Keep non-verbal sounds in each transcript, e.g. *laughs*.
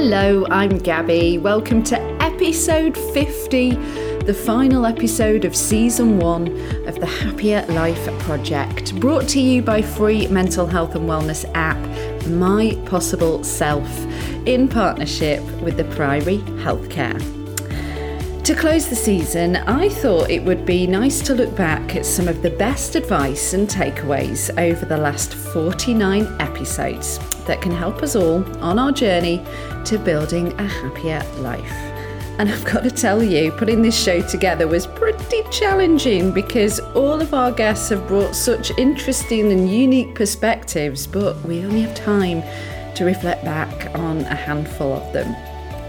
Hello, I'm Gabby. Welcome to episode 50, the final episode of season one of the Happier Life Project, brought to you by free mental health and wellness app, My Possible Self, in partnership with the Priory Healthcare. To close the season, I thought it would be nice to look back at some of the best advice and takeaways over the last 49 episodes that can help us all on our journey to building a happier life. And I've got to tell you, putting this show together was pretty challenging because all of our guests have brought such interesting and unique perspectives, but we only have time to reflect back on a handful of them.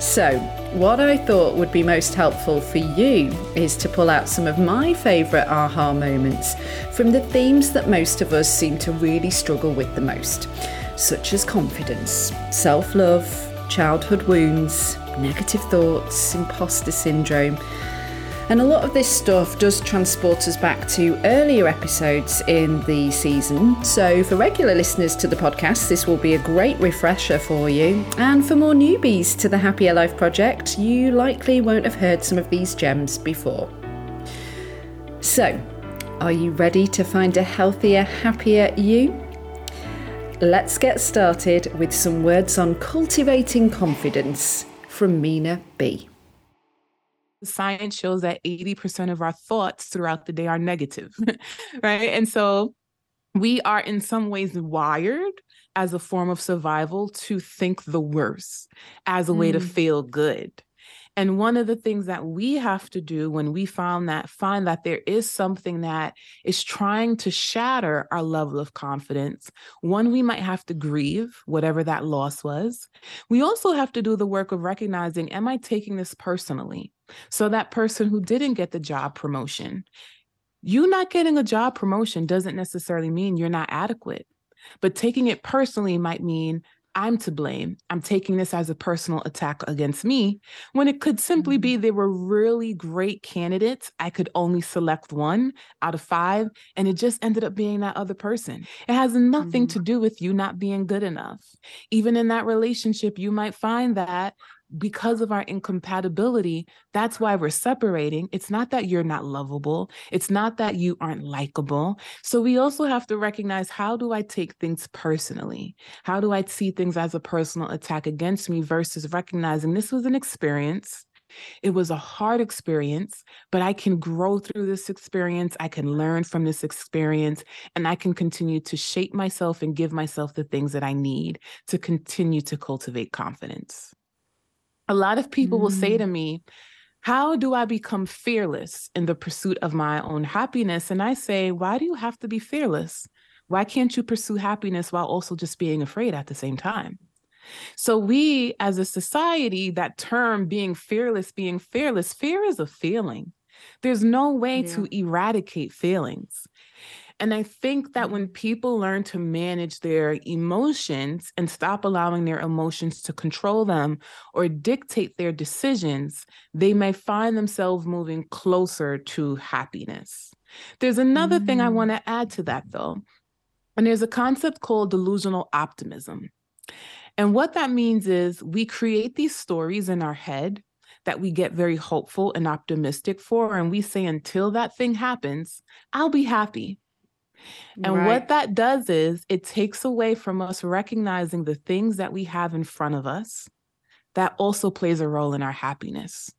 So, what I thought would be most helpful for you is to pull out some of my favourite aha moments from the themes that most of us seem to really struggle with the most, such as confidence, self love, childhood wounds, negative thoughts, imposter syndrome and a lot of this stuff does transport us back to earlier episodes in the season. So, for regular listeners to the podcast, this will be a great refresher for you. And for more newbies to the Happier Life Project, you likely won't have heard some of these gems before. So, are you ready to find a healthier, happier you? Let's get started with some words on cultivating confidence from Minaa B. Science shows that 80% of our thoughts throughout the day are negative, *laughs* right? And so we are in some ways wired as a form of survival to think the worst as a way to mm. feel good. And one of the things that we have to do when we found that find that there is something that is trying to shatter our level of confidence, one we might have to grieve whatever that loss was. We also have to do the work of recognizing am I taking this personally? So that person who didn't get the job promotion, you not getting a job promotion doesn't necessarily mean you're not adequate. But taking it personally might mean I'm to blame. I'm taking this as a personal attack against me when it could simply be mm-hmm. they were really great candidates. I could only select one out of five, and it just ended up being that other person. It has nothing mm-hmm. to do with you not being good enough. Even in that relationship, you might find that because of our incompatibility, that's why we're separating. It's not that you're not lovable, it's not that you aren't likable. So we also have to recognize how do I take things personally? How do I see things as a personal attack against me versus recognizing this was an experience. It was a hard experience, but I can grow through this experience. I can learn from this experience, and I can continue to shape myself and give myself the things that I need to continue to cultivate confidence a lot of people mm. will say to mm. me, How do I become fearless in the pursuit of my own happiness? And I say, Why do you have to be fearless? Why can't you pursue happiness while also just being afraid at the same time? So, we as a society, that term being fearless, being fearless, fear is a feeling. There's no way yeah. to eradicate feelings. And I think that when people learn to manage their emotions and stop allowing their emotions to control them or dictate their decisions, they may find themselves moving closer to happiness. There's another mm. thing I mm. want to add to that, though. And there's a concept called delusional optimism. And what that means is we create these stories in our head that we get very hopeful and optimistic for. And we say, until that thing happens, I'll be happy. And right. what that does is it takes away from us recognizing the things that we have in front of us that also plays a role in our happiness.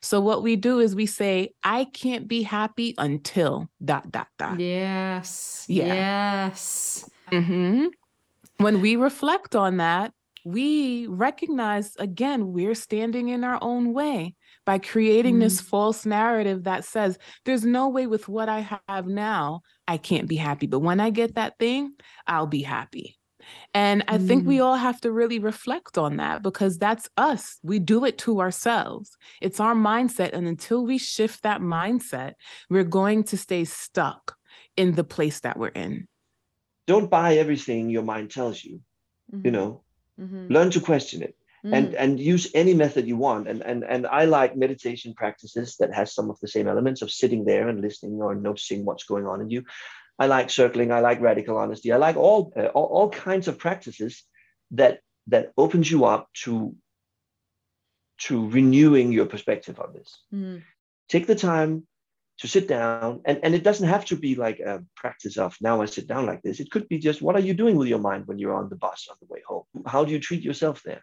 So what we do is we say, I can't be happy until dot dot dot. Yes. Yeah. Yes. Mm-hmm. When we reflect on that, we recognize again, we're standing in our own way by creating mm. this false narrative that says there's no way with what I have now, I can't be happy. But when I get that thing, I'll be happy. And I think we mm. all have to really reflect on that because that's us. We do it to ourselves. It's our mindset. And until we shift that mindset, we're going to stay stuck in the place that we're in. Don't buy everything your mind tells you. Mm-hmm. You know, mm-hmm. learn to question it. Mm. and and use any method you want. And and and i like meditation practices that has some of the same elements of sitting there and listening or noticing what's going on in you. I like circling. I like radical honesty. I like all uh, all, all kinds of practices that that opens you up to to renewing your perspective on this. Mm. take the time to sit down. And, and it doesn't have to be like a practice of now i sit down like this. It could be just what are you doing with your mind when you're on the bus on the way home? How do you treat yourself there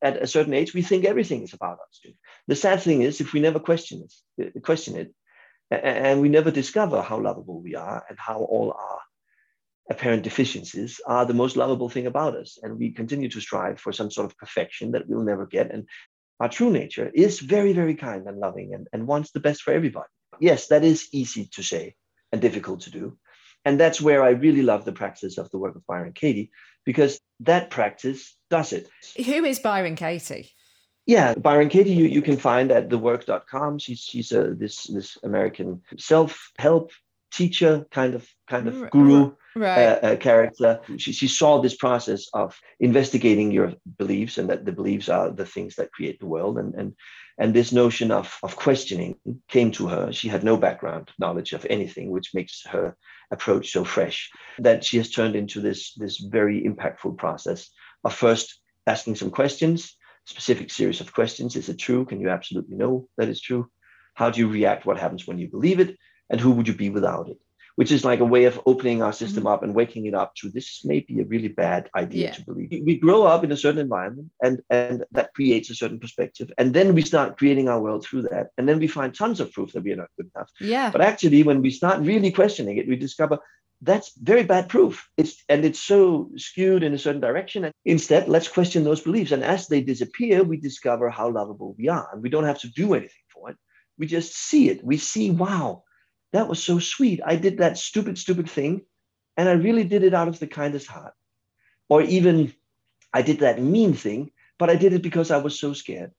at a certain age we think everything is about us the sad thing is if we never question it question it and we never discover how lovable we are and how all our apparent deficiencies are the most lovable thing about us and we continue to strive for some sort of perfection that we'll never get and our true nature is very very kind and loving and, and wants the best for everybody yes, that is easy to say and difficult to do. And that's where I really love the practice of the work of Byron Katie, because that practice does it. Who is Byron Katie? Yeah, Byron Katie, you, you can find at thework.com. She's she's a this this American self-help teacher kind of kind of guru right. uh, uh, character. She, she saw this process of investigating your beliefs and that the beliefs are the things that create the world. And, and, and this notion of, of questioning came to her. She had no background knowledge of anything, which makes her approach so fresh that she has turned into this, this very impactful process of first asking some questions, specific series of questions. Is it true? Can you absolutely know that it's true? How do you react? What happens when you believe it? And who would you be without it? Which is like a way of opening our system mm-hmm. up and waking it up to this may be a really bad idea yeah. to believe. We grow up in a certain environment and, and that creates a certain perspective. And then we start creating our world through that. And then we find tons of proof that we are not good enough. Yeah. But actually, when we start really questioning it, we discover that's very bad proof. It's and it's so skewed in a certain direction. And instead, let's question those beliefs. And as they disappear, we discover how lovable we are. And we don't have to do anything for it. We just see it. We see, wow, that was so sweet. I did that stupid, stupid thing, and I really did it out of the kindest heart. Or even I did that mean thing, but I did it because I was so scared,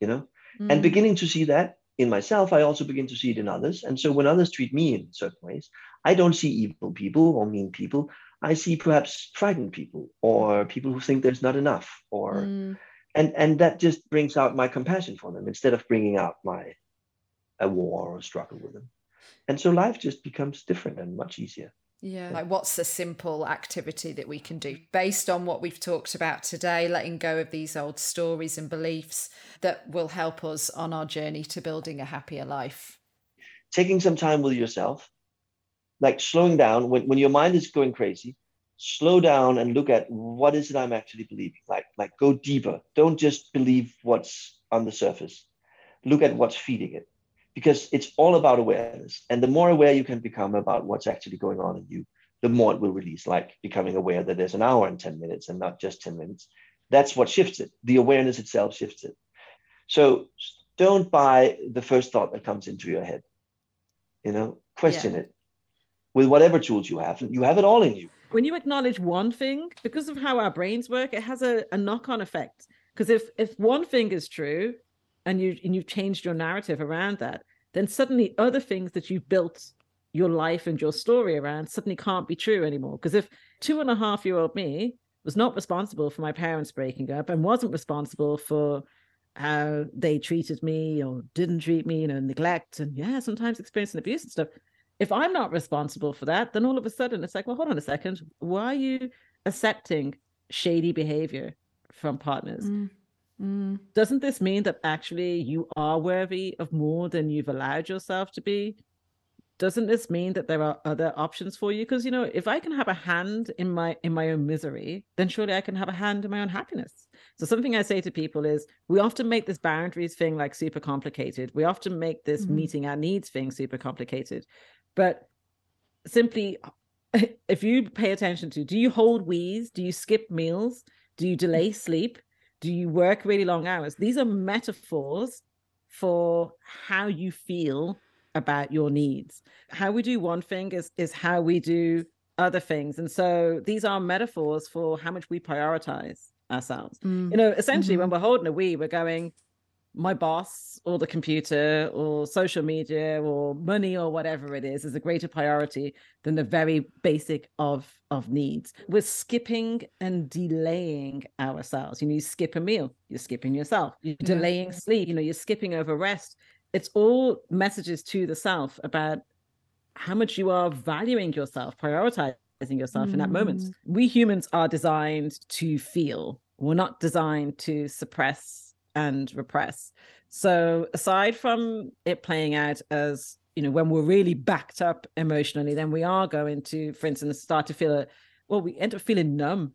you know? Mm. And beginning to see that in myself, I also begin to see it in others. And so when others treat me in certain ways, I don't see evil people or mean people. I see perhaps frightened people or people who think there's not enough or mm. and and that just brings out my compassion for them instead of bringing out my a war or struggle with them and so life just becomes different and much easier. Yeah. Like what's the simple activity that we can do based on what we've talked about today letting go of these old stories and beliefs that will help us on our journey to building a happier life? Taking some time with yourself like slowing down. When, when your mind is going crazy slow down and look at what is it i'm actually believing. Like like go deeper. Don't just believe what's on the surface. Look at what's feeding it because it's all about awareness. And the more aware you can become about what's actually going on in you, the more it will release, like becoming aware that there's an hour and 10 minutes and not just 10 minutes. That's what shifts it. The awareness itself shifts it. So don't buy the first thought that comes into your head. You know, question yeah. it with whatever tools you have. You have it all in you. When you acknowledge one thing, because of how our brains work, it has a, a knock-on effect. Because if if one thing is true, and you and you've changed your narrative around that, then suddenly other things that you've built your life and your story around suddenly can't be true anymore. Because if two and a half year old me was not responsible for my parents breaking up and wasn't responsible for how they treated me or didn't treat me, you know, neglect and yeah, sometimes experiencing abuse and stuff. If I'm not responsible for that, then all of a sudden it's like, well, hold on a second. Why are you accepting shady behavior from partners? Mm. Mm. Doesn't this mean that actually you are worthy of more than you've allowed yourself to be? Doesn't this mean that there are other options for you? Because you know, if I can have a hand in my in my own misery, then surely I can have a hand in my own happiness. So something I say to people is we often make this boundaries thing like super complicated. We often make this mm-hmm. meeting our needs thing super complicated. But simply *laughs* if you pay attention to do you hold wheeze? Do you skip meals? Do you delay *laughs* sleep? Do you work really long hours these are metaphors for how you feel about your needs how we do one thing is is how we do other things and so these are metaphors for how much we prioritize ourselves mm. you know essentially mm-hmm. when we're holding a we we're going my boss or the computer or social media or money or whatever it is is a greater priority than the very basic of of needs we're skipping and delaying ourselves you know you skip a meal you're skipping yourself you're yeah. delaying sleep you know you're skipping over rest it's all messages to the self about how much you are valuing yourself prioritizing yourself mm. in that moment mm. we humans are designed to feel we're not designed to suppress and repress. So aside from it playing out as you know when we're really backed up emotionally, then we are going to, for instance, start to feel a well, we end up feeling numb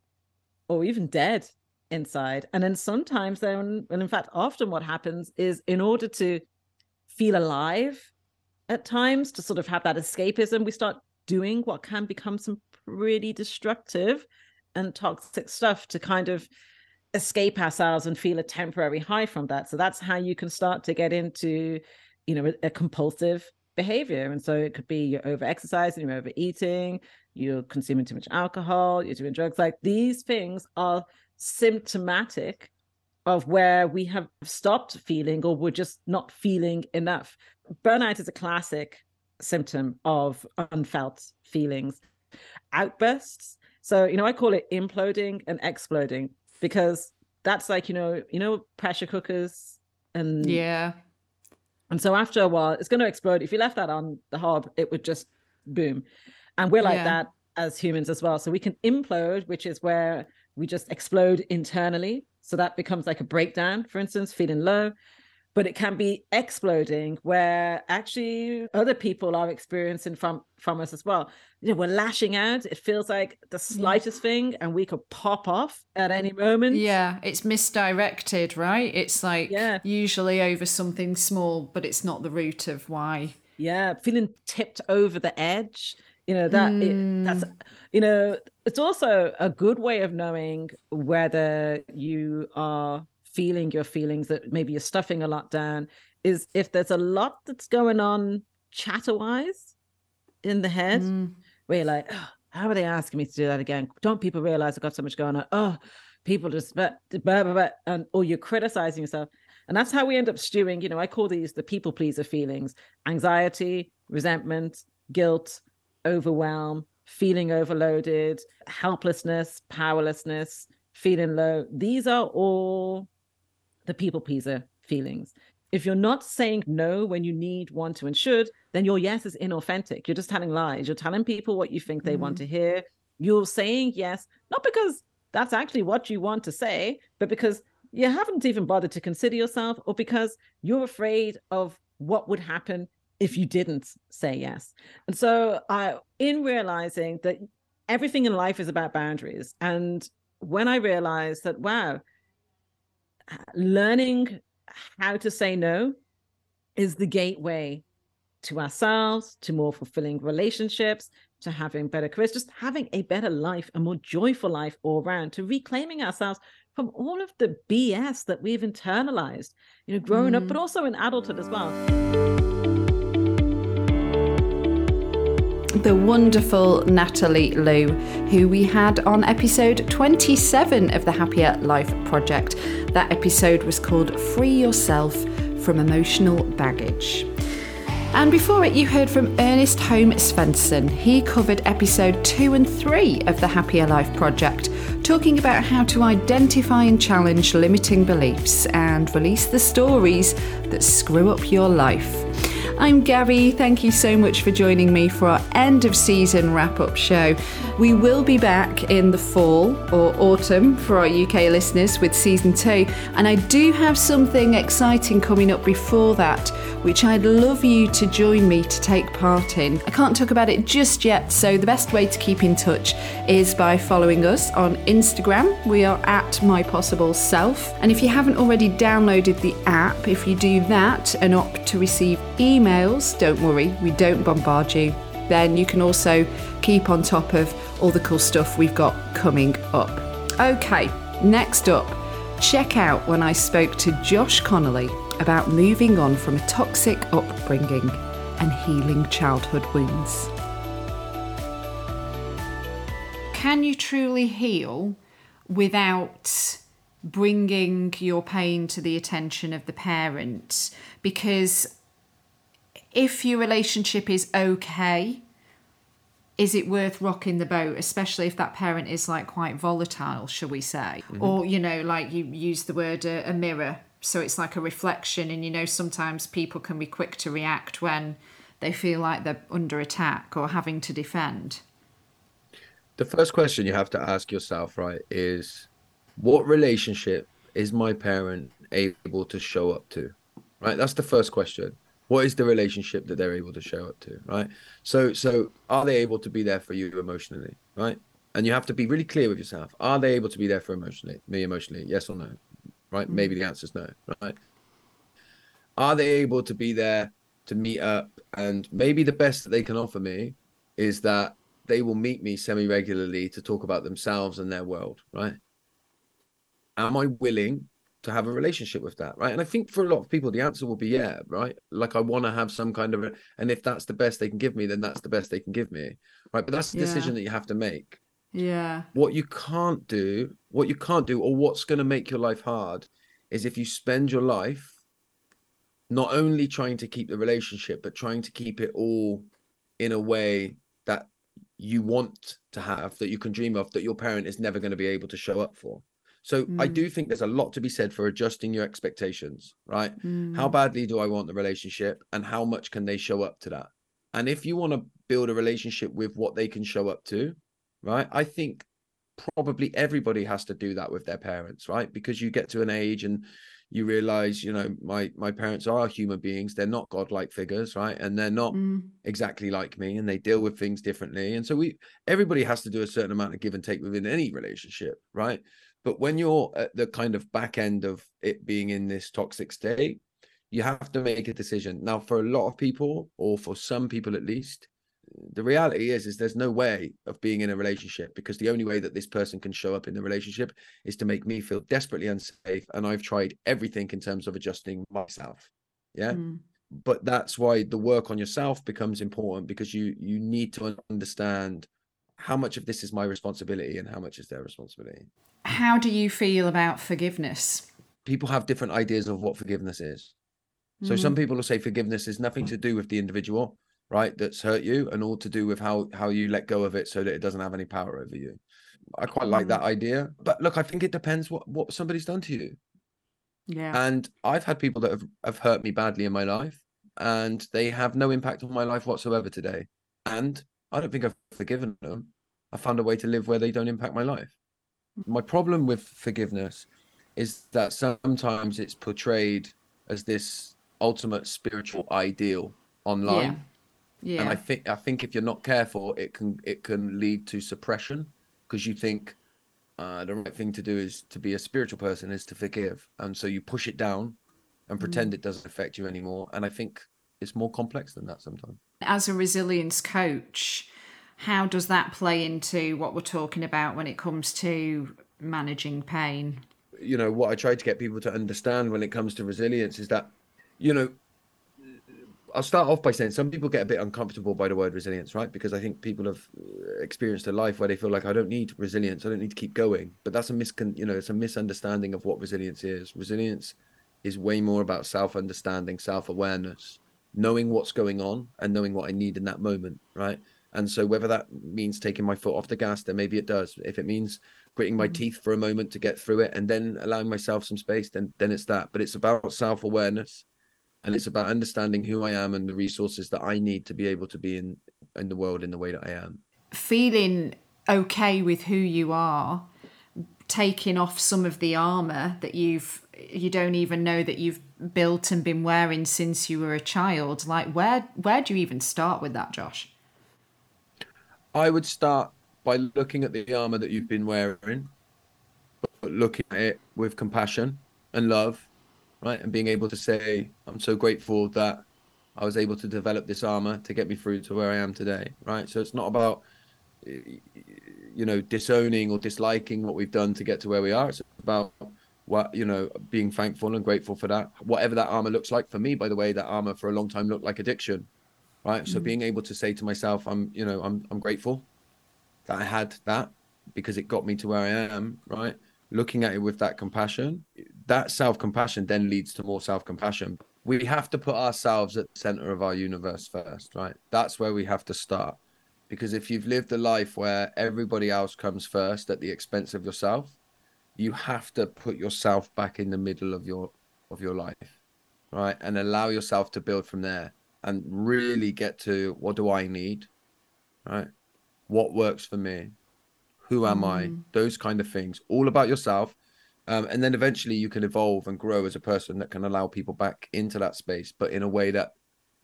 or even dead inside. And then sometimes then, and in fact, often what happens is in order to feel alive at times, to sort of have that escapism, we start doing what can become some pretty destructive and toxic stuff to kind of escape ourselves and feel a temporary high from that. So that's how you can start to get into, you know, a, compulsive behavior. And so it could be you're over exercising, you're overeating, you're consuming too much alcohol, you're doing drugs. Like these things are symptomatic of where we have stopped feeling or we're just not feeling enough. Burnout is a classic symptom of unfelt feelings. Outbursts. So, you know, I call it imploding and exploding because that's like you know you know pressure cookers and yeah. and so after a while it's going to explode. If you left that on the hob it would just boom. And we're like yeah. that as humans as well. So we can implode which is where we just explode internally. So that becomes like a breakdown for instance feeling low but it can be exploding where actually other people are experiencing from from us as well you know we're lashing out it feels like the slightest yeah. thing and we could pop off at any moment yeah it's misdirected right it's like yeah. usually over something small but it's not the root of why yeah feeling tipped over the edge you know that mm. it, that's hmm. you know it's also a good way of knowing whether you are feeling your feelings that maybe you're stuffing a lot down is if there's a lot that's going on chatter wise in the head mm. where you're like oh, how are they asking me to do that again? Don't people realize i've got so much going on? Oh people just blah, blah, blah, blah, and or you're criticizing yourself. And that's how we end up stewing you know i call these the people pleaser feelings. Anxiety resentment guilt overwhelm feeling overloaded helplessness powerlessness feeling low. These are all the people pleaser feelings. If you're not saying no when you need, want to, and should, then your yes is inauthentic. You're just telling lies. You're telling people what you think they mm-hmm. want to hear. You're saying yes, not because that's actually what you want to say, but because you haven't even bothered to consider yourself or because you're afraid of what would happen if you didn't say yes. And so, I, in realizing that everything in life is about boundaries, and when I realized that, wow, learning how to say no is the gateway to ourselves, to more fulfilling relationships, to having better careers, just having a better life, a more joyful life all around, to reclaiming ourselves from all of the BS that we've internalized, you know, growing mm. up, but mm. also in adulthood as well. The wonderful Natalie Lue, who we had on episode 27 of the Happier Life Project. That episode was called Free Yourself from Emotional Baggage. And before it, you heard from Ernest Holm Svendsen. He covered episode two and three of the Happier Life Project, talking about how to identify and challenge limiting beliefs and release the stories that screw up your life. I'm Gabby. Thank you so much for joining me for our end of season wrap up show. We will be back in the fall or autumn for our UK listeners with season two, and I do have something exciting coming up before that, which I'd love you to join me to take part in. I can't talk about it just yet, so the best way to keep in touch is by following us on Instagram. We are at My Possible Self, and if you haven't already downloaded the app, if you do that and opt to receive emails, don't worry, we don't bombard you. Then you can also keep on top of all the cool stuff we've got coming up. Okay, next up, check out when I spoke to Josh Connolly about moving on from a toxic upbringing and healing childhood wounds. Can you truly heal without bringing your pain to the attention of the parent because if your relationship is okay is it worth rocking the boat especially if that parent is like quite volatile shall we say? Mm-hmm. or you know like you use the word a, a mirror so it's like a reflection and you know sometimes people can be quick to react when they feel like they're under attack or having to defend. The first question you have to ask yourself right is what relationship is my parent able to show up to? Right that's the first question what is the relationship that they're able to show up to right? So so are they able to be there for you emotionally right? And you have to be really clear with yourself. Are they able to be there for emotionally me emotionally? Yes or no right? Mm-hmm. maybe the answer is no right? Are they able to be there to meet up? And maybe the best that they can offer me is that they will meet me semi regularly to talk about themselves and their world right? Am I willing to have a relationship with that right? And i think for a lot of people the answer will be yeah right? Like i want to have some kind of a, and if that's the best they can give me then that's the best they can give me right? But that's the yeah. decision that you have to make. Yeah. What you can't do what you can't do or what's going to make your life hard is if you spend your life not only trying to keep the relationship but trying to keep it all in a way that you want to have that you can dream of that your parent is never going to be able to show up for so mm. I do think there's a lot to be said for adjusting your expectations, right? Mm. How badly do I want the relationship and how much can they show up to that? And if you want to build a relationship with what they can show up to, right? I think probably everybody has to do that with their parents, right? Because you get to an age and you realize, you know, my my parents are human beings. They're not godlike figures, right? And they're not mm. exactly like me and they deal with things differently. And so we everybody has to do a certain amount of give and take within any relationship, right? But when you're at the kind of back end of it being in this toxic state, you have to make a decision. Now, for a lot of people, or for some people at least, the reality is is there's no way of being in a relationship because the only way that this person can show up in the relationship is to make me feel desperately unsafe and i've tried everything in terms of adjusting myself yeah mm. but that's why the work on yourself becomes important because you you need to understand how much of this is my responsibility and how much is their responsibility how do you feel about forgiveness? People have different ideas of what forgiveness is. So mm. some people will say forgiveness is nothing to do with the individual, right? That's hurt you, and all to do with how how you let go of it, so that it doesn't have any power over you. I quite like that mm. idea, but look, I think it depends what what somebody's done to you. Yeah. And I've had people that have, have hurt me badly in my life, and they have no impact on my life whatsoever today. And I don't think I've forgiven them. I found a way to live where they don't impact my life my problem with forgiveness is that sometimes it's portrayed as this ultimate spiritual ideal online. Yeah. yeah. And I think I think if you're not careful, it can it can lead to suppression because you think uh, the right thing to do is to be a spiritual person is to forgive, and so you push it down and pretend mm. it doesn't affect you anymore. And I think it's more complex than that sometimes. As a resilience coach, how does that play into what we're talking about when it comes to managing pain? You know, what I try to get people to understand when it comes to resilience is that, you know, I'll start off by saying some people get a bit uncomfortable by the word resilience, right? Because I think people have uh, experienced a life where they feel like I don't need resilience, I don't need to keep going. But that's a miscon, you know, it's a misunderstanding of what resilience is. Resilience is way more about self-understanding, self-awareness, knowing what's going on and knowing what I need in that moment, right? And so whether that means taking my foot off the gas, then maybe it does. If it means gritting my mm. teeth for a moment to get through it and then allowing myself some space, then then it's that. But it's about self-awareness and it's about understanding who I am and the resources that I need to be able to be in in the world in the way that I am. Feeling okay with who you are, taking off some of the armor that you've you don't even know that you've built and been wearing since you were a child. Like where where do you even start with that, Josh? I would start by looking at the armor that you've been wearing, but looking at it with compassion and love, right? And being able to say, I'm so grateful that I was able to develop this armor to get me through to where I am today, right? So it's not about, you know, disowning or disliking what we've done to get to where we are. It's about what you know being thankful and grateful for that whatever that armor looks like for me by the way that armor for a long time looked like addiction right mm-hmm. so being able to say to myself i'm you know i'm i'm grateful that i had that because it got me to where i am right looking at it with that compassion, that self compassion then leads to more self compassion. We have to put ourselves at the center of our universe first, right? That's where we have to start. Because if you've lived a life where everybody else comes first at the expense of yourself, you have to put yourself back in the middle of your of your life, right? And allow yourself to build from there and really get to what do I need, right? What works for me? Who am mm. I? Those kind of things, all about yourself. Um, and then eventually you can evolve and grow as a person that can allow people back into that space, but in a way that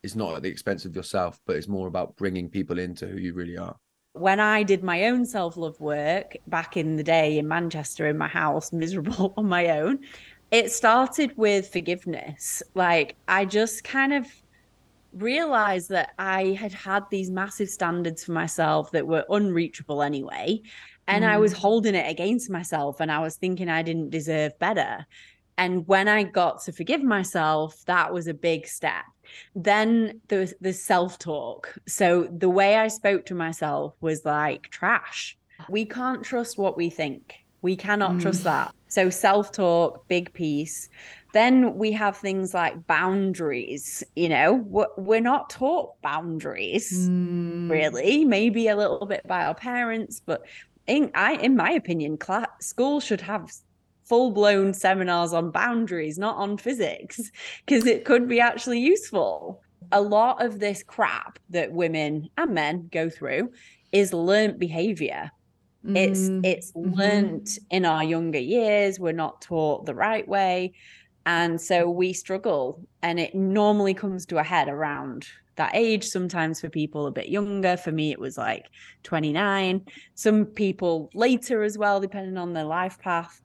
is not at the expense of yourself, but it's more about bringing people into who you really are. When I did my own self love work back in the day in Manchester in my house, *laughs* miserable on my own, it started with forgiveness. Like, I just kind of realized that I had had these massive standards for myself that were unreachable anyway. And mm. I was mm. holding it against myself and I was thinking I didn't deserve better. And when I got to forgive myself, that was a big step. Then there was the self talk. So the way I spoke to myself was like trash. We can't trust what we think. We cannot mm. trust that. So self talk, big piece. Then we have things like boundaries. You know, we're not taught boundaries mm. really. Maybe a little bit by our parents, but in I, in my opinion, class, school should have full blown seminars on boundaries, not on physics, because it could be actually useful. A lot of this crap that women and men go through is learned behavior. Mm. It's it's mm-hmm. learned in our younger years. We're not taught the right way. And so we struggle. And it normally comes to a head around that age. Sometimes for people a bit younger. For me, it was like 29. Some people later as well, depending on their life path.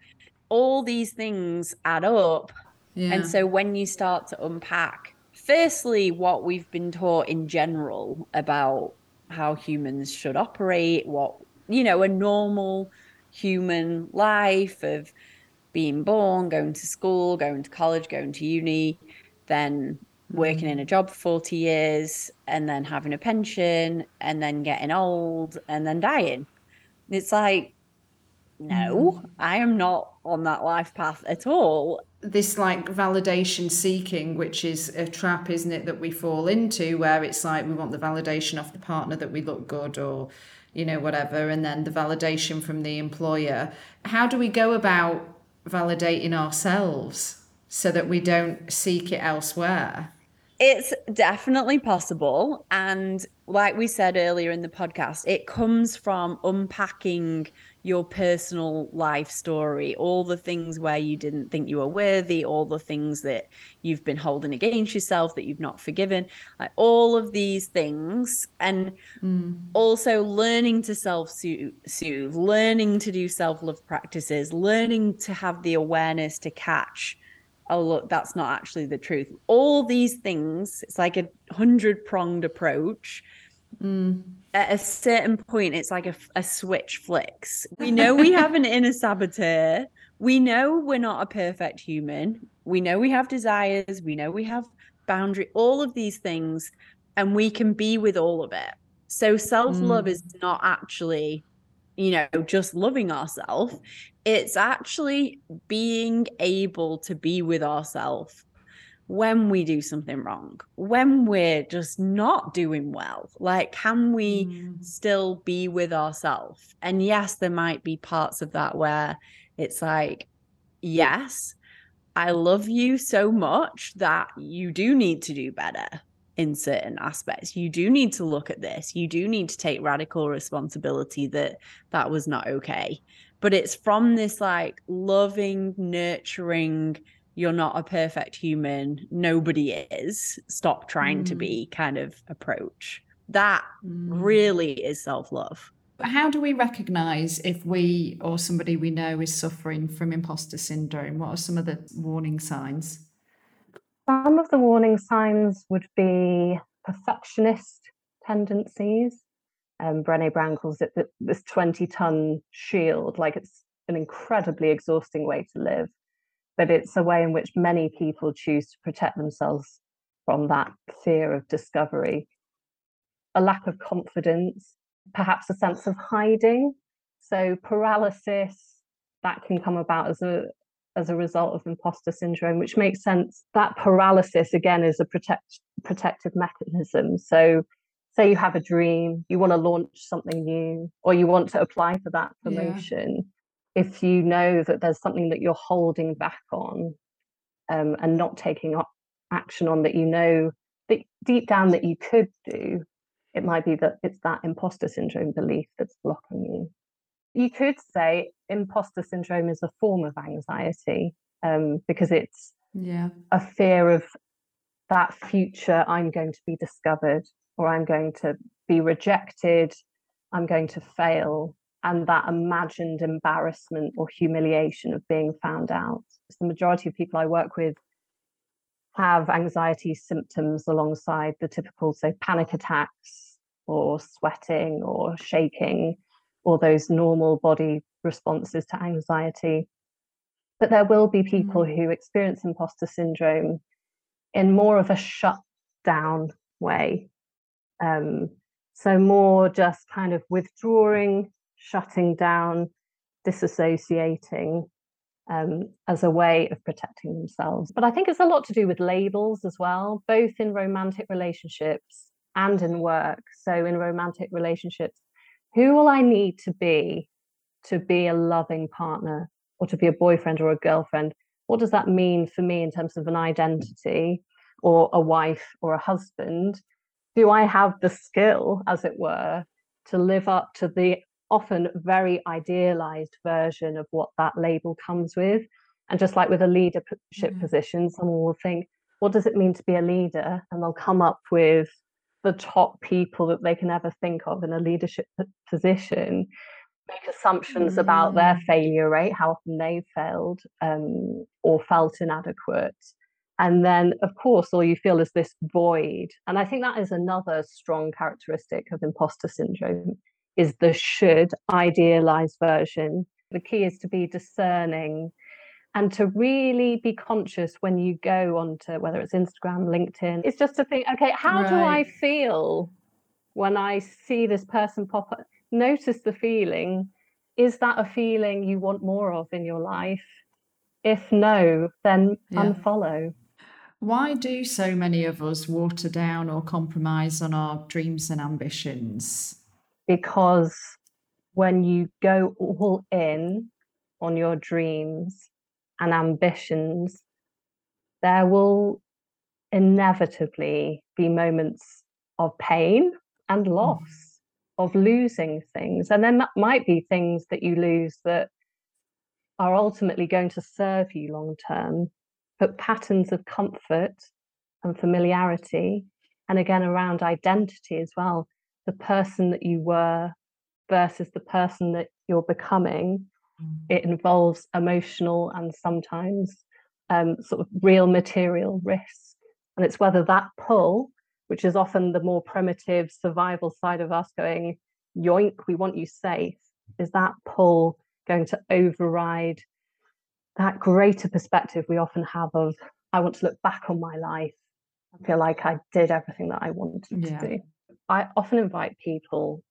All these things add up. Yeah. And so when you start to unpack, firstly, what we've been taught in general about how humans should operate, what you know, a normal human life of being born, going to school, going to college, going to uni, then working in a mm. job for 40 years, and then having a pension, and then getting old, and then dying. It's like, no, mm. I am not on that life path at all. This like validation seeking, which is a trap, isn't it, that we fall into where it's like we want the validation off the partner that we look good or you know, whatever, and then the validation from the employer. How do we go about validating ourselves so that we don't seek it elsewhere? It's definitely possible. And like we said earlier in the podcast, it comes from unpacking your personal life story, all the things where you didn't think you were worthy, all the things that you've been holding against yourself that you've not forgiven, like all of these things. And mm. also learning to self soothe, learning to do self love practices, learning to have the awareness to catch. Oh, look, that's not actually the truth. All these things, it's like a hundred pronged approach. Mm at a certain point, it's like a, a switch flicks. We know we have an *laughs* inner saboteur. We know we're not a perfect human. We know we have desires. We know we have boundary, all of these things, and we can be with all of it. So self love mm. is not actually, you know, just loving ourselves. It's actually being able to be with ourselves when we do something wrong, when we're just not doing well? Like, can we mm. still be with ourselves? And yes, there might be parts of that where it's like, yes, I love you so much that you do need to do better in certain aspects. You do need to look at this. You do need to take radical responsibility that that was not okay. But it's from this like loving, nurturing, you're not a perfect human nobody is stop trying mm. to be kind of approach that mm. really is self-love how do we recognize if we or somebody we know is suffering from imposter syndrome what are some of the warning signs some of the warning signs would be perfectionist tendencies um, Brene Brown calls it this 20 ton shield. Like it's an incredibly exhausting way to live but it's a way in which many people choose to protect themselves from that fear of discovery. A lack of confidence, perhaps a sense of hiding. So, paralysis, that can come about as a as a result of imposter syndrome, which makes sense. That paralysis again is a protect protective mechanism. So say you have a dream, you want to launch something new, or you want to apply for that promotion. Yeah. If you know that there's something that you're holding back on um, and not taking action on that you know that deep down that you could do, it might be that it's that imposter syndrome belief that's blocking you. You could say imposter syndrome is a form of anxiety um, because it's yeah. a fear of that future I'm going to be discovered or I'm going to be rejected, I'm going to fail, and that imagined embarrassment or humiliation of being found out. The majority of people I work with have anxiety symptoms alongside the typical, so panic attacks or sweating or shaking or those normal body responses to anxiety. But there will be people mm. who experience imposter syndrome in more of a shut down way. Um, so, more just kind of withdrawing, shutting down, disassociating um, as a way of protecting themselves. But I think it's a lot to do with labels as well, both in romantic relationships and in work. So, in romantic relationships, who will I need to be to be a loving partner or to be a boyfriend or a girlfriend? What does that mean for me in terms of an identity or a wife or a husband? Do I have the skill, as it were, to live up to the often very idealized version of what that label comes with? And just like with a leadership mm-hmm. position, someone will think, what does it mean to be a leader? And they'll come up with the top people that they can ever think of in a leadership position make assumptions mm. about their mm. failure rate how often they've failed um, or felt inadequate and then of course all you feel is this void and i think that is another strong characteristic of imposter syndrome is the should idealized version the key is to be discerning and to really be conscious when you go onto whether it's Instagram, LinkedIn, it's just to think, okay, how right. do I feel when I see this person pop up? Notice the feeling. Is that a feeling you want more of in your life? If no, then yeah. unfollow. Why do so many of us water down or compromise on our dreams and ambitions? Because when you go all in on your dreams, and ambitions, there will inevitably be moments of pain and loss, mm. of losing things. And then that might be things that you lose that are ultimately going to serve you long term, but patterns of comfort and familiarity, and again around identity as well, the person that you were versus the person that you're becoming it involves emotional and sometimes um, sort of real material risk. And it's whether that pull, which is often the more primitive survival side of us going, yoink, we want you safe, is that pull going to override that greater perspective we often have of, I want to look back on my life. I feel like I did everything that I wanted yeah. to do. I often invite people,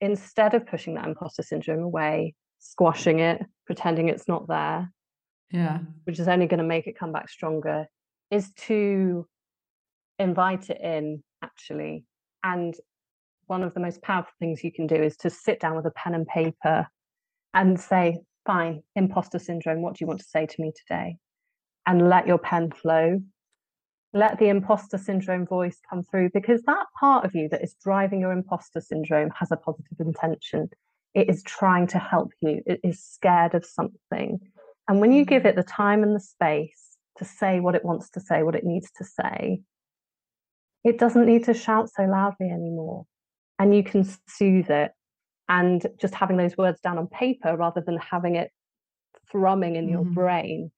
instead of pushing that imposter syndrome away, squashing it, pretending it's not there, yeah, which is only going to make it come back stronger, is to invite it in actually. And one of the most powerful things you can do is to sit down with a pen and paper and say, fine, imposter syndrome, what do you want to say to me today? And let your pen flow. Let the imposter syndrome voice come through because that part of you that is driving your imposter syndrome has a positive intention it is trying to help you, it is scared of something. And when you give mm. it the time and the space to say what it wants to say, what it needs to say, it doesn't need to shout so loudly anymore. And you can soothe it. And just having those words down on paper rather than having it thrumming in mm. your brain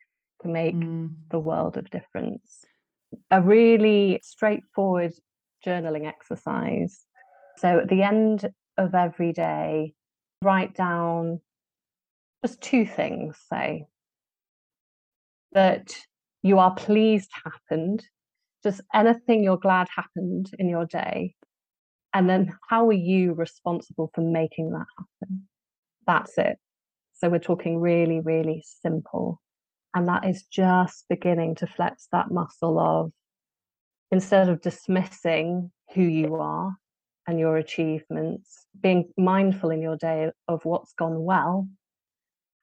can make mm. the world of difference. A really straightforward journaling exercise. So at the end of every day, write down just two things, say that you are pleased happened, just anything you're glad happened in your day. And then how are you responsible for making that happen? That's it. So we're talking really, really simple. And that is just beginning to flex that muscle of instead of dismissing who you are and your achievements, being mindful in your day of what's gone well,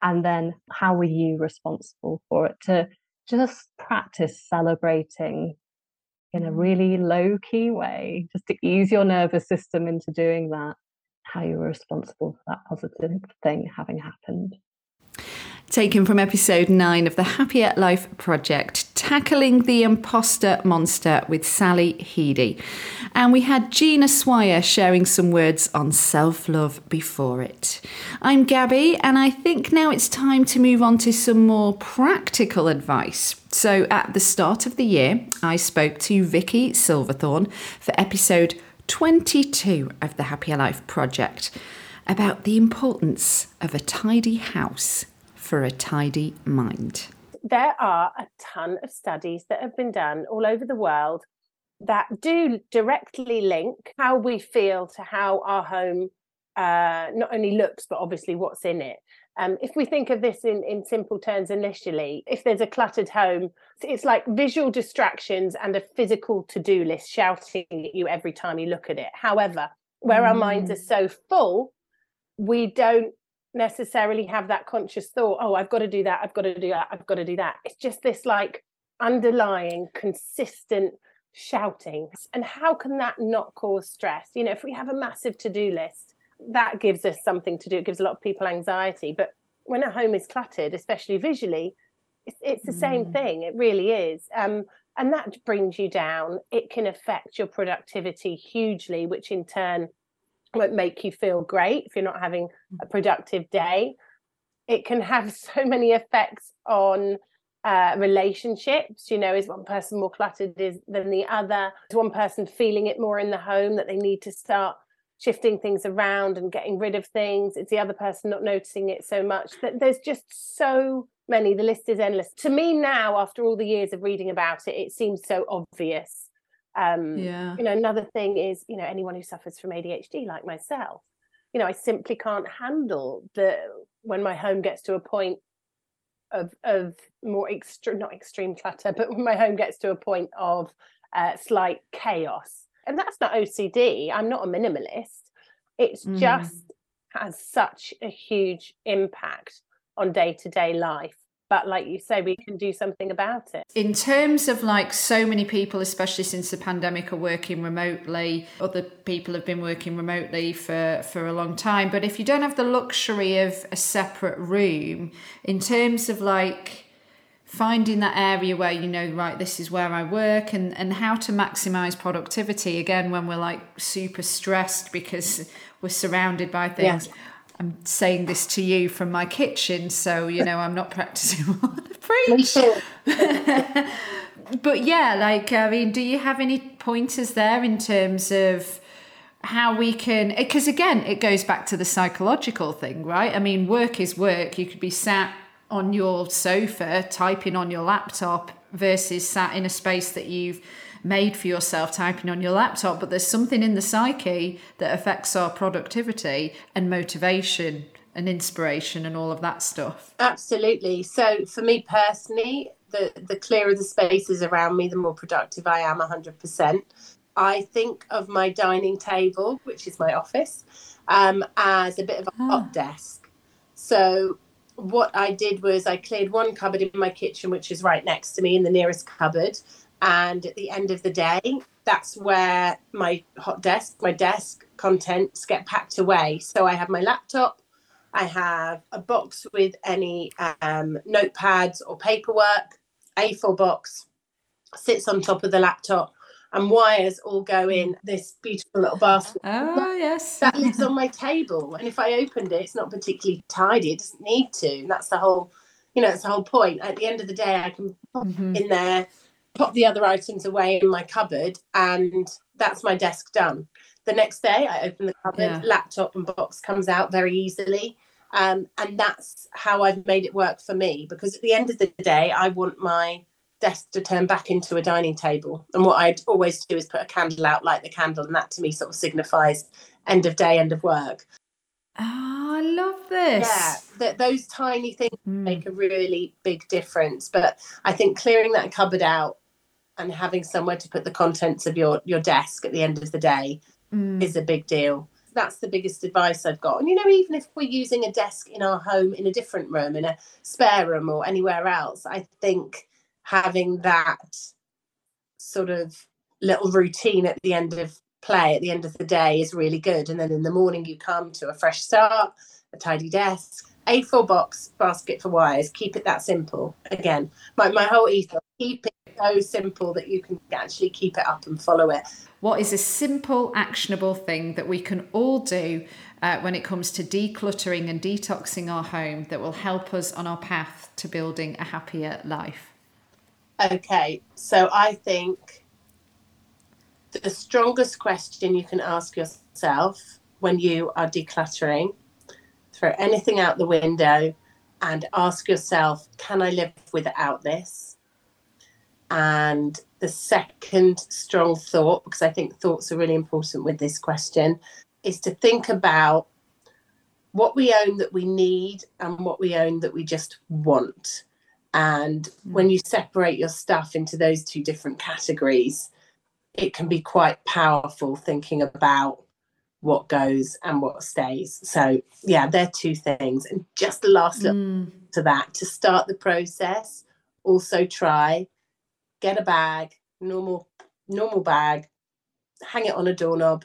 and then how are you responsible for it to just practice celebrating in a mm. really low key way, just to ease your nervous system into doing that, how you were responsible for that positive thing having happened taken from episode 9 of the Happier Life Project, Tackling the Imposter Monster with Sally Heady. And we had Gina Swire sharing some words on self love before it. I'm Gabby, and I think now it's time to move on to some more practical advice. So, at the start of the year, I spoke to Vicky Silverthorne for episode 22 of the Happier Life Project about the importance of a tidy house for a tidy mind? There are a ton of studies that have been done all over the world that do directly link how we feel to how our home uh, not only looks, but obviously what's in it. Um, if we think of this in, in simple terms initially, if there's a cluttered home, it's like visual distractions and a physical to do list shouting at you every time you look at it. However, where mm. our minds are mm. so full, we don't necessarily have that conscious thought oh i've got to do that i've got to do that i've got to do that. It's just this like underlying consistent shouting. And how can that not cause stress? You know if we have a massive to-do list that gives us something to do it gives a lot of people anxiety. But when a home is cluttered especially visually it's, it's the mm. same thing it really is. Um, and that brings you down. It can affect your productivity hugely which in turn won't make you feel great if you're not having a productive day. It can have *laughs* so many effects on uh, relationships. You know, is one person more cluttered is, than the other? Is one person feeling it more in the home that they need to start shifting things around and getting rid of things? It's the other person not noticing it so much. That there's just so many. The list is endless. To me now, after all the years of reading about it, it seems so obvious um, yeah. You know, another thing is, you know, anyone who suffers from ADHD, like myself, you know, I simply can't handle the when my home gets to a point of of more extreme, not extreme clutter, but when my home gets to a point of uh, slight chaos. And that's not OCD. I'm not a minimalist. It's mm. just has such a huge impact on day to day life but like you say we can do something about it. In terms of like so many people especially since the pandemic are working remotely. Other people have been working remotely for for a long time. But if you don't have the luxury of a separate room in terms of like finding that area where you know right this is where i work and and how to maximize productivity again when we're like super stressed because we're surrounded by things yeah. I'm saying this to you from my kitchen, so you know I'm not practicing what I preach. but yeah, like I mean, do you have any pointers there in terms of how we can? Because again, it goes back to the psychological thing, right? I mean, work is work. You could be sat on your sofa typing on your laptop versus sat in a space that you've made for yourself typing on your laptop, but there's something in the psyche that affects our productivity and motivation and inspiration and all of that stuff. Absolutely. So for me personally, the the clearer the spaces around me, the more productive I am 100%. I think of my dining table, which is my office, um, as a bit of a ah. hot desk. So what I did was I cleared one cupboard in my kitchen, which is right next to me in the nearest cupboard. And at the end of the day, that's where my hot desk, my desk contents get packed away. So I have my laptop, I have a box with any um, notepads or paperwork, A4 box sits on top of the laptop, and wires all go in this beautiful little basket. Oh, yes. *laughs* That lives on my table. And if I opened it, it's not particularly tidy. It doesn't need to. And that's the whole, you know, it's the whole point. At the end of the day, I can pop mm-hmm. in there pop the other items away in my cupboard, and that's my desk done. The next day, I open the cupboard, yeah. laptop and box comes out very easily. Um, and that's how I've made it work for me because at the end of the day, I want my desk to turn back into a dining table. And what I'd always do is put a candle out, light the candle, and that to me sort of signifies end of day, end of work. Oh, I love this. Yeah, that those tiny things Mm. make a really big difference. But I think clearing that cupboard out and having somewhere to put the contents of your your desk at the end of the day Mm. is a big deal. That's the biggest advice I've got. And you know, even if we're using a desk in our home in a different room, in a spare room or anywhere else, I think having that sort of little routine at the end of play at the end of the day is really good. And then in the morning you come to a fresh start, a tidy desk, A4 box, basket for wires. Keep it that simple. Again, my, my whole ethos, keep it so simple that you can actually keep it up and follow it. What is a simple, actionable thing that we can all do uh, when it comes to decluttering and detoxing our home that will help us on our path to building a happier life? Okay, so I think the strongest question you can ask yourself when you are decluttering, throw anything out the window and ask yourself, can I live without this? And the second strong thought, because I think thoughts are really important with this question, is to think about what we own that we need and what we own that we just want. And when you separate your stuff into those two different categories, it can be quite powerful thinking about what goes and what stays. So, yeah, they're two things. And just the last little Mm. to that to start the process, also try get a bag, normal normal bag, hang it on a doorknob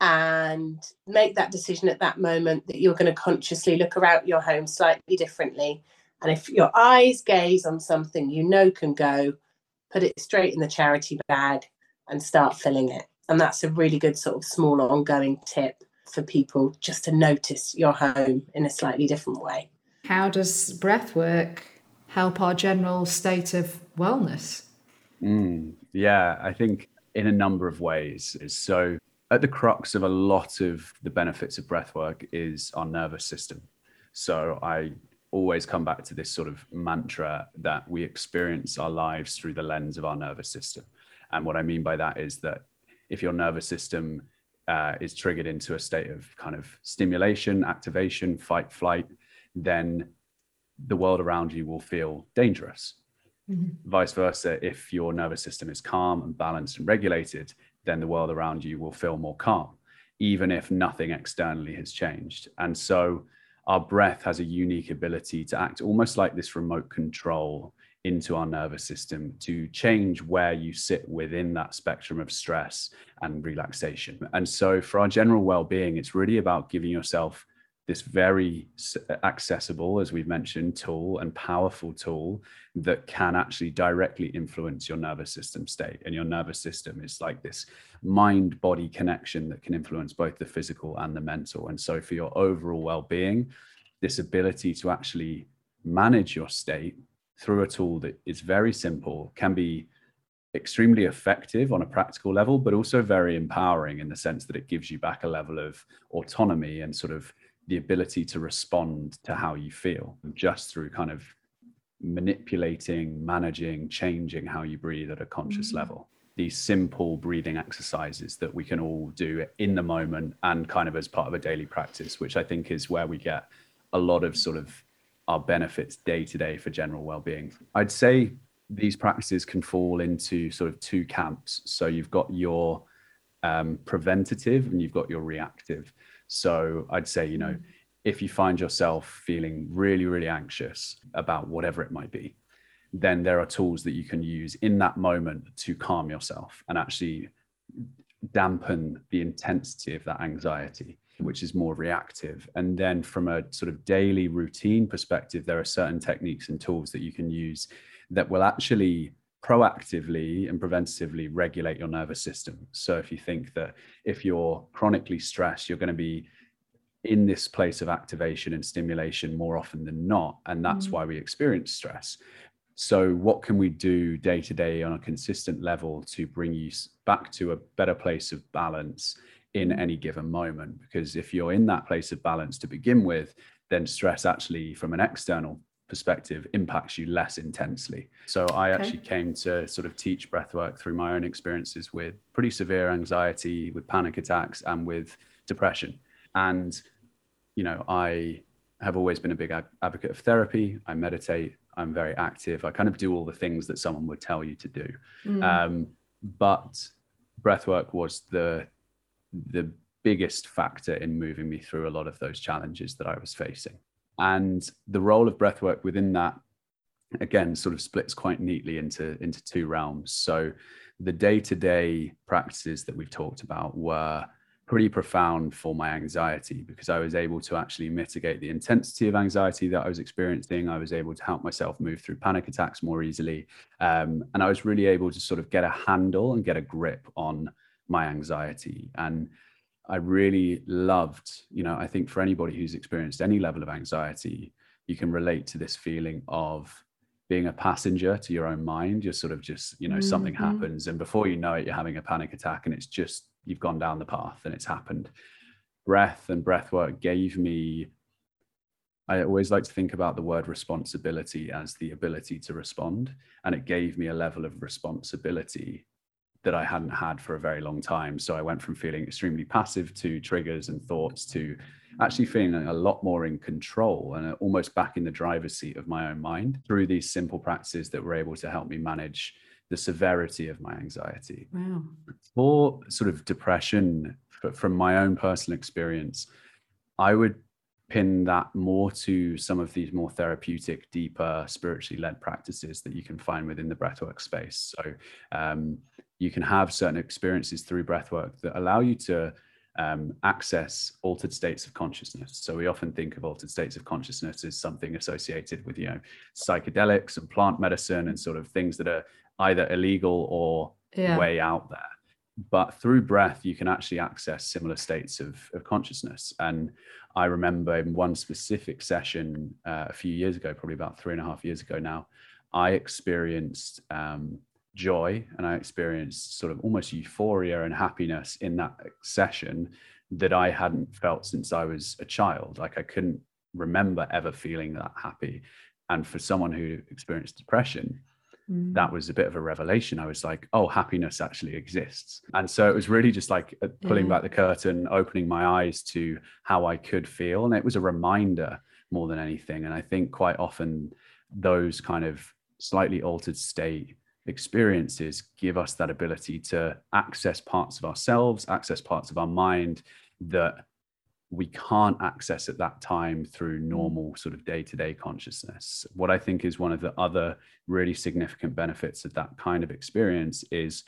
and make that decision at that moment that you're going to consciously look around your home slightly differently. And if your eyes gaze on something you know can go, put it straight in the charity bag and start filling it. And that's a really good sort of small ongoing tip for people just to notice your home in a slightly different way. How does breath work help our general state of wellness? Mm, yeah, I think in a number of ways. So, at the crux of a lot of the benefits of breath work is our nervous system. So, I always come back to this sort of mantra that we experience our lives through the lens of our nervous system. And what I mean by that is that if your nervous system uh, is triggered into a state of kind of stimulation, activation, fight, flight, then the world around you will feel dangerous Mm-hmm. vice versa if your nervous system is calm and balanced and regulated then the world around you will feel more calm even if nothing externally has changed. And so our breath has a unique ability to act almost like this remote control into our nervous system to change where you sit within that spectrum of stress and relaxation. And so for our general well-being it's really about giving yourself this very accessible, as we've mentioned, tool and powerful tool that can actually directly influence your nervous system state. And your nervous system is like this mind body connection that can influence both the physical and the mental. And so, for your overall well being, this ability to actually manage your state through a tool that is very simple can be extremely effective on a practical level, but also very empowering in the sense that it gives you back a level of autonomy and sort of the ability to respond to how you feel just through kind of manipulating, managing, changing how you breathe at a conscious level. These simple breathing exercises that we can all do in the moment and kind of as part of a daily practice, which I think is where we get a lot of sort of our benefits day to day for general well-being. I'd say these practices can fall into sort of two camps. So you've got your um, preventative and you've got your reactive. So I'd say, you know, mm. if you find yourself feeling really, really anxious about whatever it might be, then there are tools that you can use in that moment to calm yourself and actually dampen the intensity of that anxiety, which is more reactive. And then from a sort of daily routine perspective, there are certain techniques and tools that you can use that will actually proactively and preventatively regulate your nervous system. So if you think that if you're chronically stressed, you're going to be in this place of activation and stimulation more often than not. And that's Mm. why we experience stress. So, what can we do day to day on a consistent level to bring you back to a better place of balance in any given moment? Because if you're in that place of balance to begin with, then stress actually, from an external perspective, impacts you less intensely. So, I Okay. actually came to sort of teach breath work through my own experiences with pretty severe anxiety, with panic attacks, and with depression. And you know, I have always been a big ad- advocate of therapy. I meditate. I'm very active. I kind of do all the things that someone would tell you to do. Mm. Um, but breathwork was the the biggest factor in moving me through a lot of those challenges that I was facing. And the role of breathwork within that, again, sort of splits quite neatly into into two realms. So the day-to-day practices that we've talked about were pretty profound for my anxiety because I was able to actually mitigate the intensity of anxiety that I was experiencing. I was able to help myself move through panic attacks more easily. Um, and I was really able to sort of get a handle and get a grip on my anxiety. And I really loved, you know, I think for anybody who's experienced any level of anxiety, you can relate to this feeling of being a passenger to your own mind. You're sort of just, you know, something Mhm. happens, and before you know it, you're having a panic attack, and it's just you've gone down the path and it's happened. Breath and breath work gave me. I always like to think about the word responsibility as the ability to respond. And it gave me a level of responsibility that I hadn't had for a very long time. So I went from feeling extremely passive to triggers and thoughts to actually feeling a lot more in control and uh, almost back in the driver's seat of my own mind through these simple practices that were able to help me manage the severity of my anxiety. Wow. For sort of depression, f- from my own personal experience, I would pin that more to some of these more therapeutic, deeper, spiritually led practices that you can find within the breathwork space. So um, you can have certain experiences through breathwork that allow you to um, access altered states of consciousness. So we often think of altered states of consciousness as something associated with, you know, psychedelics and plant medicine and sort of things that are either illegal or Yeah. way out there. But through breath, you can actually access similar states of, of consciousness. And I remember in one specific session uh, a few years ago, probably about three and a half years ago now, I experienced um, joy and I experienced sort of almost euphoria and happiness in that session that I hadn't felt since I was a child. Like I couldn't remember ever feeling that happy. And for someone who experienced depression, Mm. that was a bit of a revelation. I was like, oh, happiness actually exists. And so it was really just like uh, pulling Yeah. back the curtain, opening my eyes to how I could feel. And it was a reminder more than anything. And I think quite often those kind of slightly altered state experiences give us that ability to access parts of ourselves, access parts of our mind that we can't access at that time through mm. normal sort of day-to-day consciousness. What i think is one of the other really significant benefits of that kind of experience is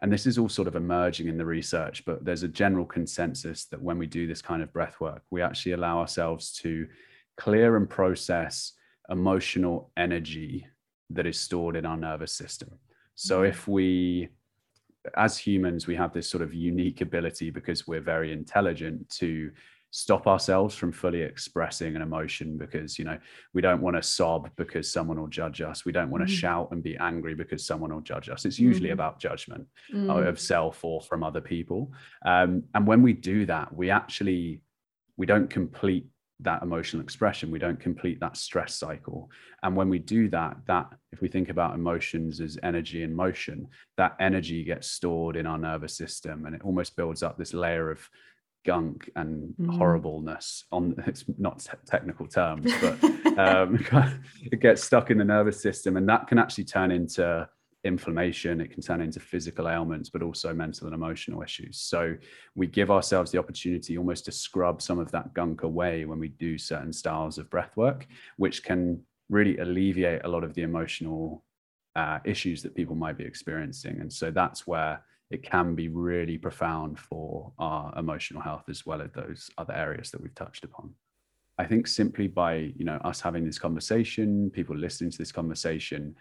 and this is all sort of emerging in the research but there's a general consensus that when we do this kind of breath work we actually allow ourselves to clear and process emotional energy that is stored in our nervous system. So mm. if we as humans, we have this sort of unique ability because we're very intelligent to stop ourselves from fully expressing an emotion because you know we don't want to sob because someone will judge us we don't want to Mhm. shout and be angry because someone will judge us it's usually Mhm. about judgment Mm. uh, of self or from other people um, and when we do that we actually we don't complete that emotional expression we don't complete that stress cycle and when we do that that if we think about emotions as energy in motion that energy gets stored in our nervous system and it almost builds up this layer of gunk and Mm. horribleness on *laughs* it's not te- technical terms but *laughs* um, *laughs* it gets stuck in the nervous system and that can actually turn into inflammation it can turn into physical ailments but also mental and emotional issues. So we give ourselves the opportunity almost to scrub some of that gunk away when we do certain styles of breath work which can really alleviate a lot of the emotional uh, issues that people might be experiencing. And so that's where it can be really profound for our emotional health as well as those other areas that we've touched upon. I think simply by you know us having this conversation people listening to this conversation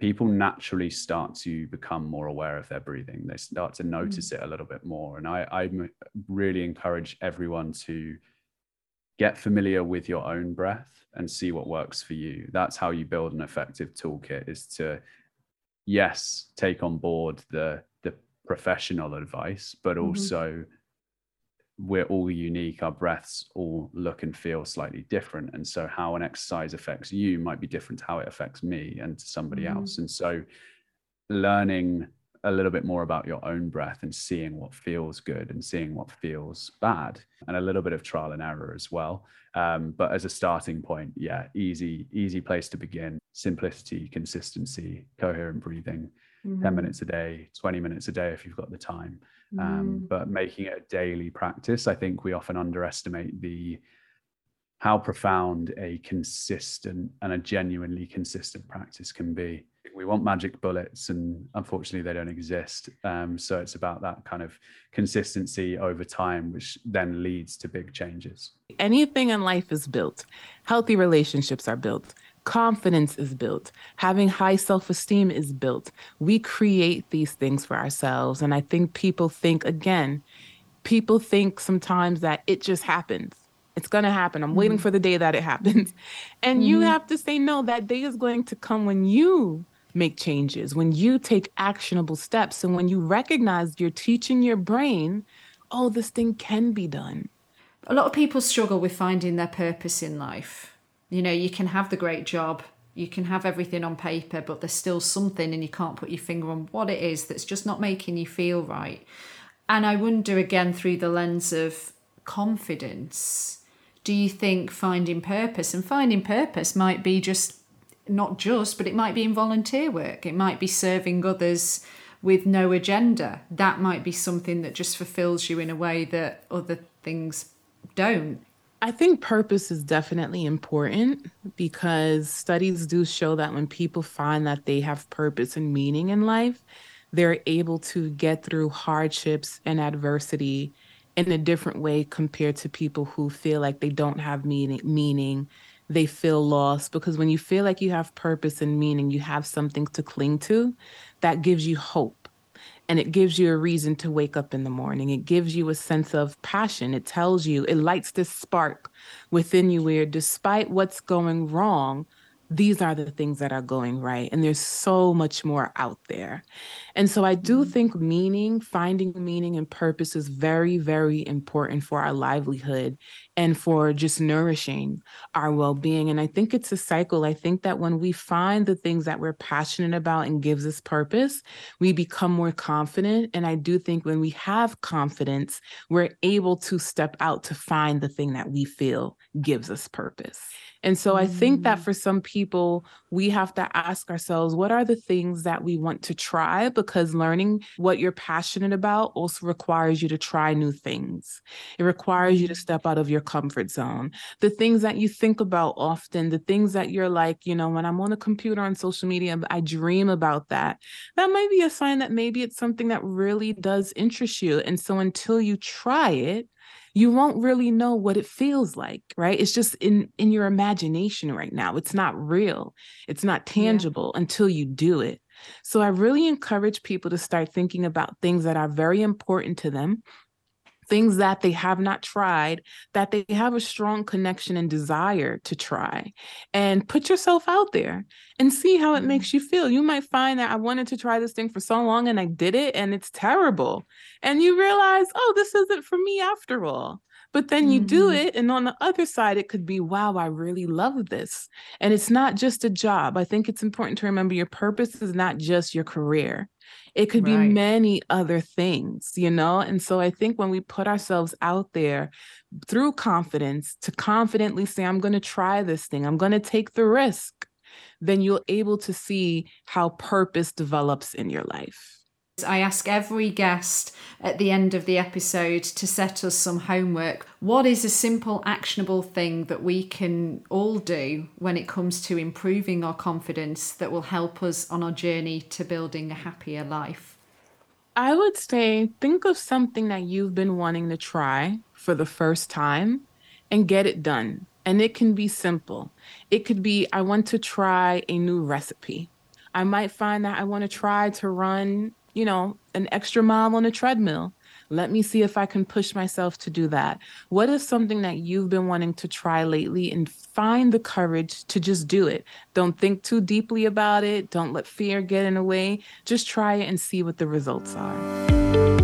people naturally start to become more aware of their breathing. They start to notice it a little bit more. And i i really encourage everyone to get familiar with your own breath and see what works for you. That's how you build an effective toolkit is to yes take on board the the professional advice but Mhm. also we're all unique our breaths all look and feel slightly different and so how an exercise affects you might be different to how it affects me and to somebody Mhm. else and so learning a little bit more about your own breath and seeing what feels good and seeing what feels bad, and a little bit of trial and error as well. Um, but as a starting point, yeah, easy, easy place to begin. Simplicity, consistency, coherent breathing. Mm-hmm. 10 minutes a day, 20 minutes a day if you've got the time. Um, mm. But making it a daily practice, I think we often underestimate the how profound a consistent and a genuinely consistent practice can be. We want magic bullets, and unfortunately, they don't exist. Um, so it's about that kind of consistency over time, which then leads to big changes. Anything in life is built. Healthy relationships are built. Confidence is built. Having high self esteem is built. We create these things for ourselves. And I think people think, again, people think sometimes that it just happens it's going to happen. I'm mm-hmm. waiting for the day that it happens. *laughs* And mm-hmm. you have to say, no, that day is going to come when you make changes, when you take actionable steps. And when you recognize you're teaching your brain, oh, this thing can be done. A lot of people struggle with finding their purpose in life. You know, you can have the great job, you can have everything on paper, but there's still something, and you can't put your finger on what it is that's just not making you feel right. And I wonder again through the lens of confidence do you think finding purpose and finding purpose might be just not just but it might be in volunteer work it might be serving others with no agenda that might be something that just fulfills you in a way that other things don't I think purpose is definitely important because studies do show that when people find that they have purpose and meaning in life, they're able to get through hardships and adversity in a different way compared to people who feel like they don't have meaning meaning. They feel lost because when you feel like you have purpose and meaning you have something to cling to that gives you hope and it gives you a reason to wake up in the morning. It gives you a sense of passion. It tells you it lights this spark within you where despite what's going wrong these are the things that are going right. And there's so much more out there. And so I do mm-hmm. think meaning, finding meaning and purpose is very, very important for our livelihood and for just nourishing our well being. And I think it's a cycle. I think that when we find the things that we're passionate about and gives us purpose, we become more confident. And I do think when we have confidence, we're able to step out to find the thing that we feel gives us purpose. And so I think that mm. for some people, we have to ask ourselves what are the things that we want to try? Because learning what you're passionate about also requires you to try new things. It requires you to mm. step out of your comfort zone. The things that you think about often, the things that you're like, you know, when I'm on a computer on social media, I dream about that. That might be a sign that maybe it's something that really does interest you. And so until you try it, you won't really know what it feels like right? It's just in in your imagination right now. It's not real. It's not tangible yeah. until you do it. So i really encourage people to start thinking about things that are very important to them things that they have not tried that they have a strong connection and desire to try and put yourself out there and see how it mm-hmm. makes you feel you might find that i wanted to try this thing for so long and i did it and it's terrible and you realize oh this isn't for me after all but then you mm-hmm. do it and on the other side it could be wow i really love this and it's not just a job i think it's important to remember your purpose is not just your career it could right. be many other things, you know? And so I think when we put ourselves out there through confidence to confidently say, I'm going to try this thing, I'm going to take the risk, then you're able to see how purpose develops in your life. I ask every guest at the end of the episode to set us some homework. What is a simple, actionable thing that we can all do when it comes to improving our confidence that will help us on our journey to building a happier life? I would say think of something that you've been wanting to try for the first time and get it done. And it can be simple. It could be I want to try a new recipe. I might find that I want to try to run you know, an extra mile on a treadmill. Let me see if I can push myself to do that. What is something that you've been wanting to try lately and find the courage to just do it? Don't think too deeply about it. Don't let fear get in the way. Just try it and see what the results are.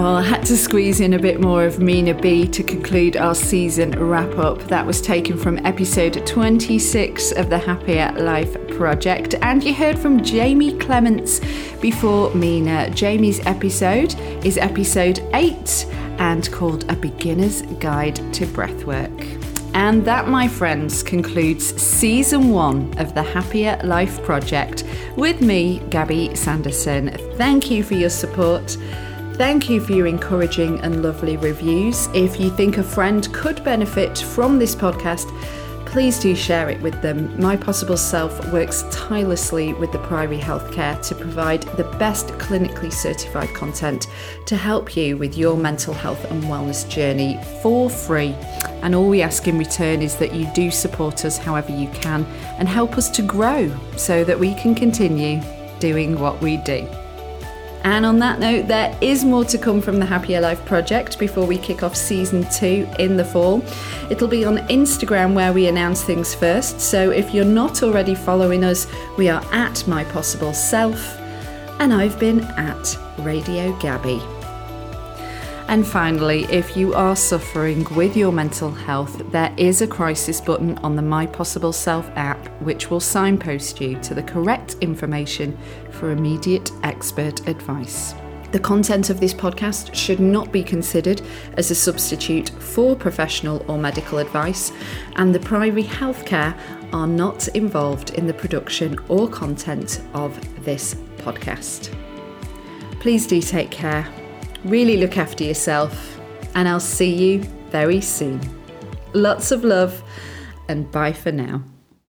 Oh, I had to squeeze in a bit more of Minaa B to conclude our season wrap up. That was taken from episode 26 of the Happier Life Project, and you heard from Jamie Clements before Minaa. Jamie's episode is episode 8 and called A Beginner's Guide to Breathwork. And that, my friends, concludes season one of the Happier Life Project with me, Gabby Sanderson. Thank you for your support. Thank you for your encouraging and lovely reviews. If you think a friend could benefit from this podcast, please do share it with them. My Possible Self works tirelessly with the Priory Healthcare to provide the best clinically certified content to help you with your mental health and wellness journey for free. And all we ask in return is that you do support us however you can and help us to grow so that we can continue doing what we do. And on that note, there is more to come from the Happier Life project before we kick off season two in the fall. It'll be on Instagram where we announce things first. So if you're not already following us, we are at My Possible Self, and I've been at Radio Gabby. And finally, if you are suffering with your mental health, there is a crisis button on the My Possible Self app which will signpost you to the correct information for immediate expert advice. The content of this podcast should not be considered as a substitute for professional or medical advice, and the Priory Healthcare are not involved in the production or content of this podcast. Please do take care Really look after yourself, and I'll see you very soon. Lots of love, and bye for now.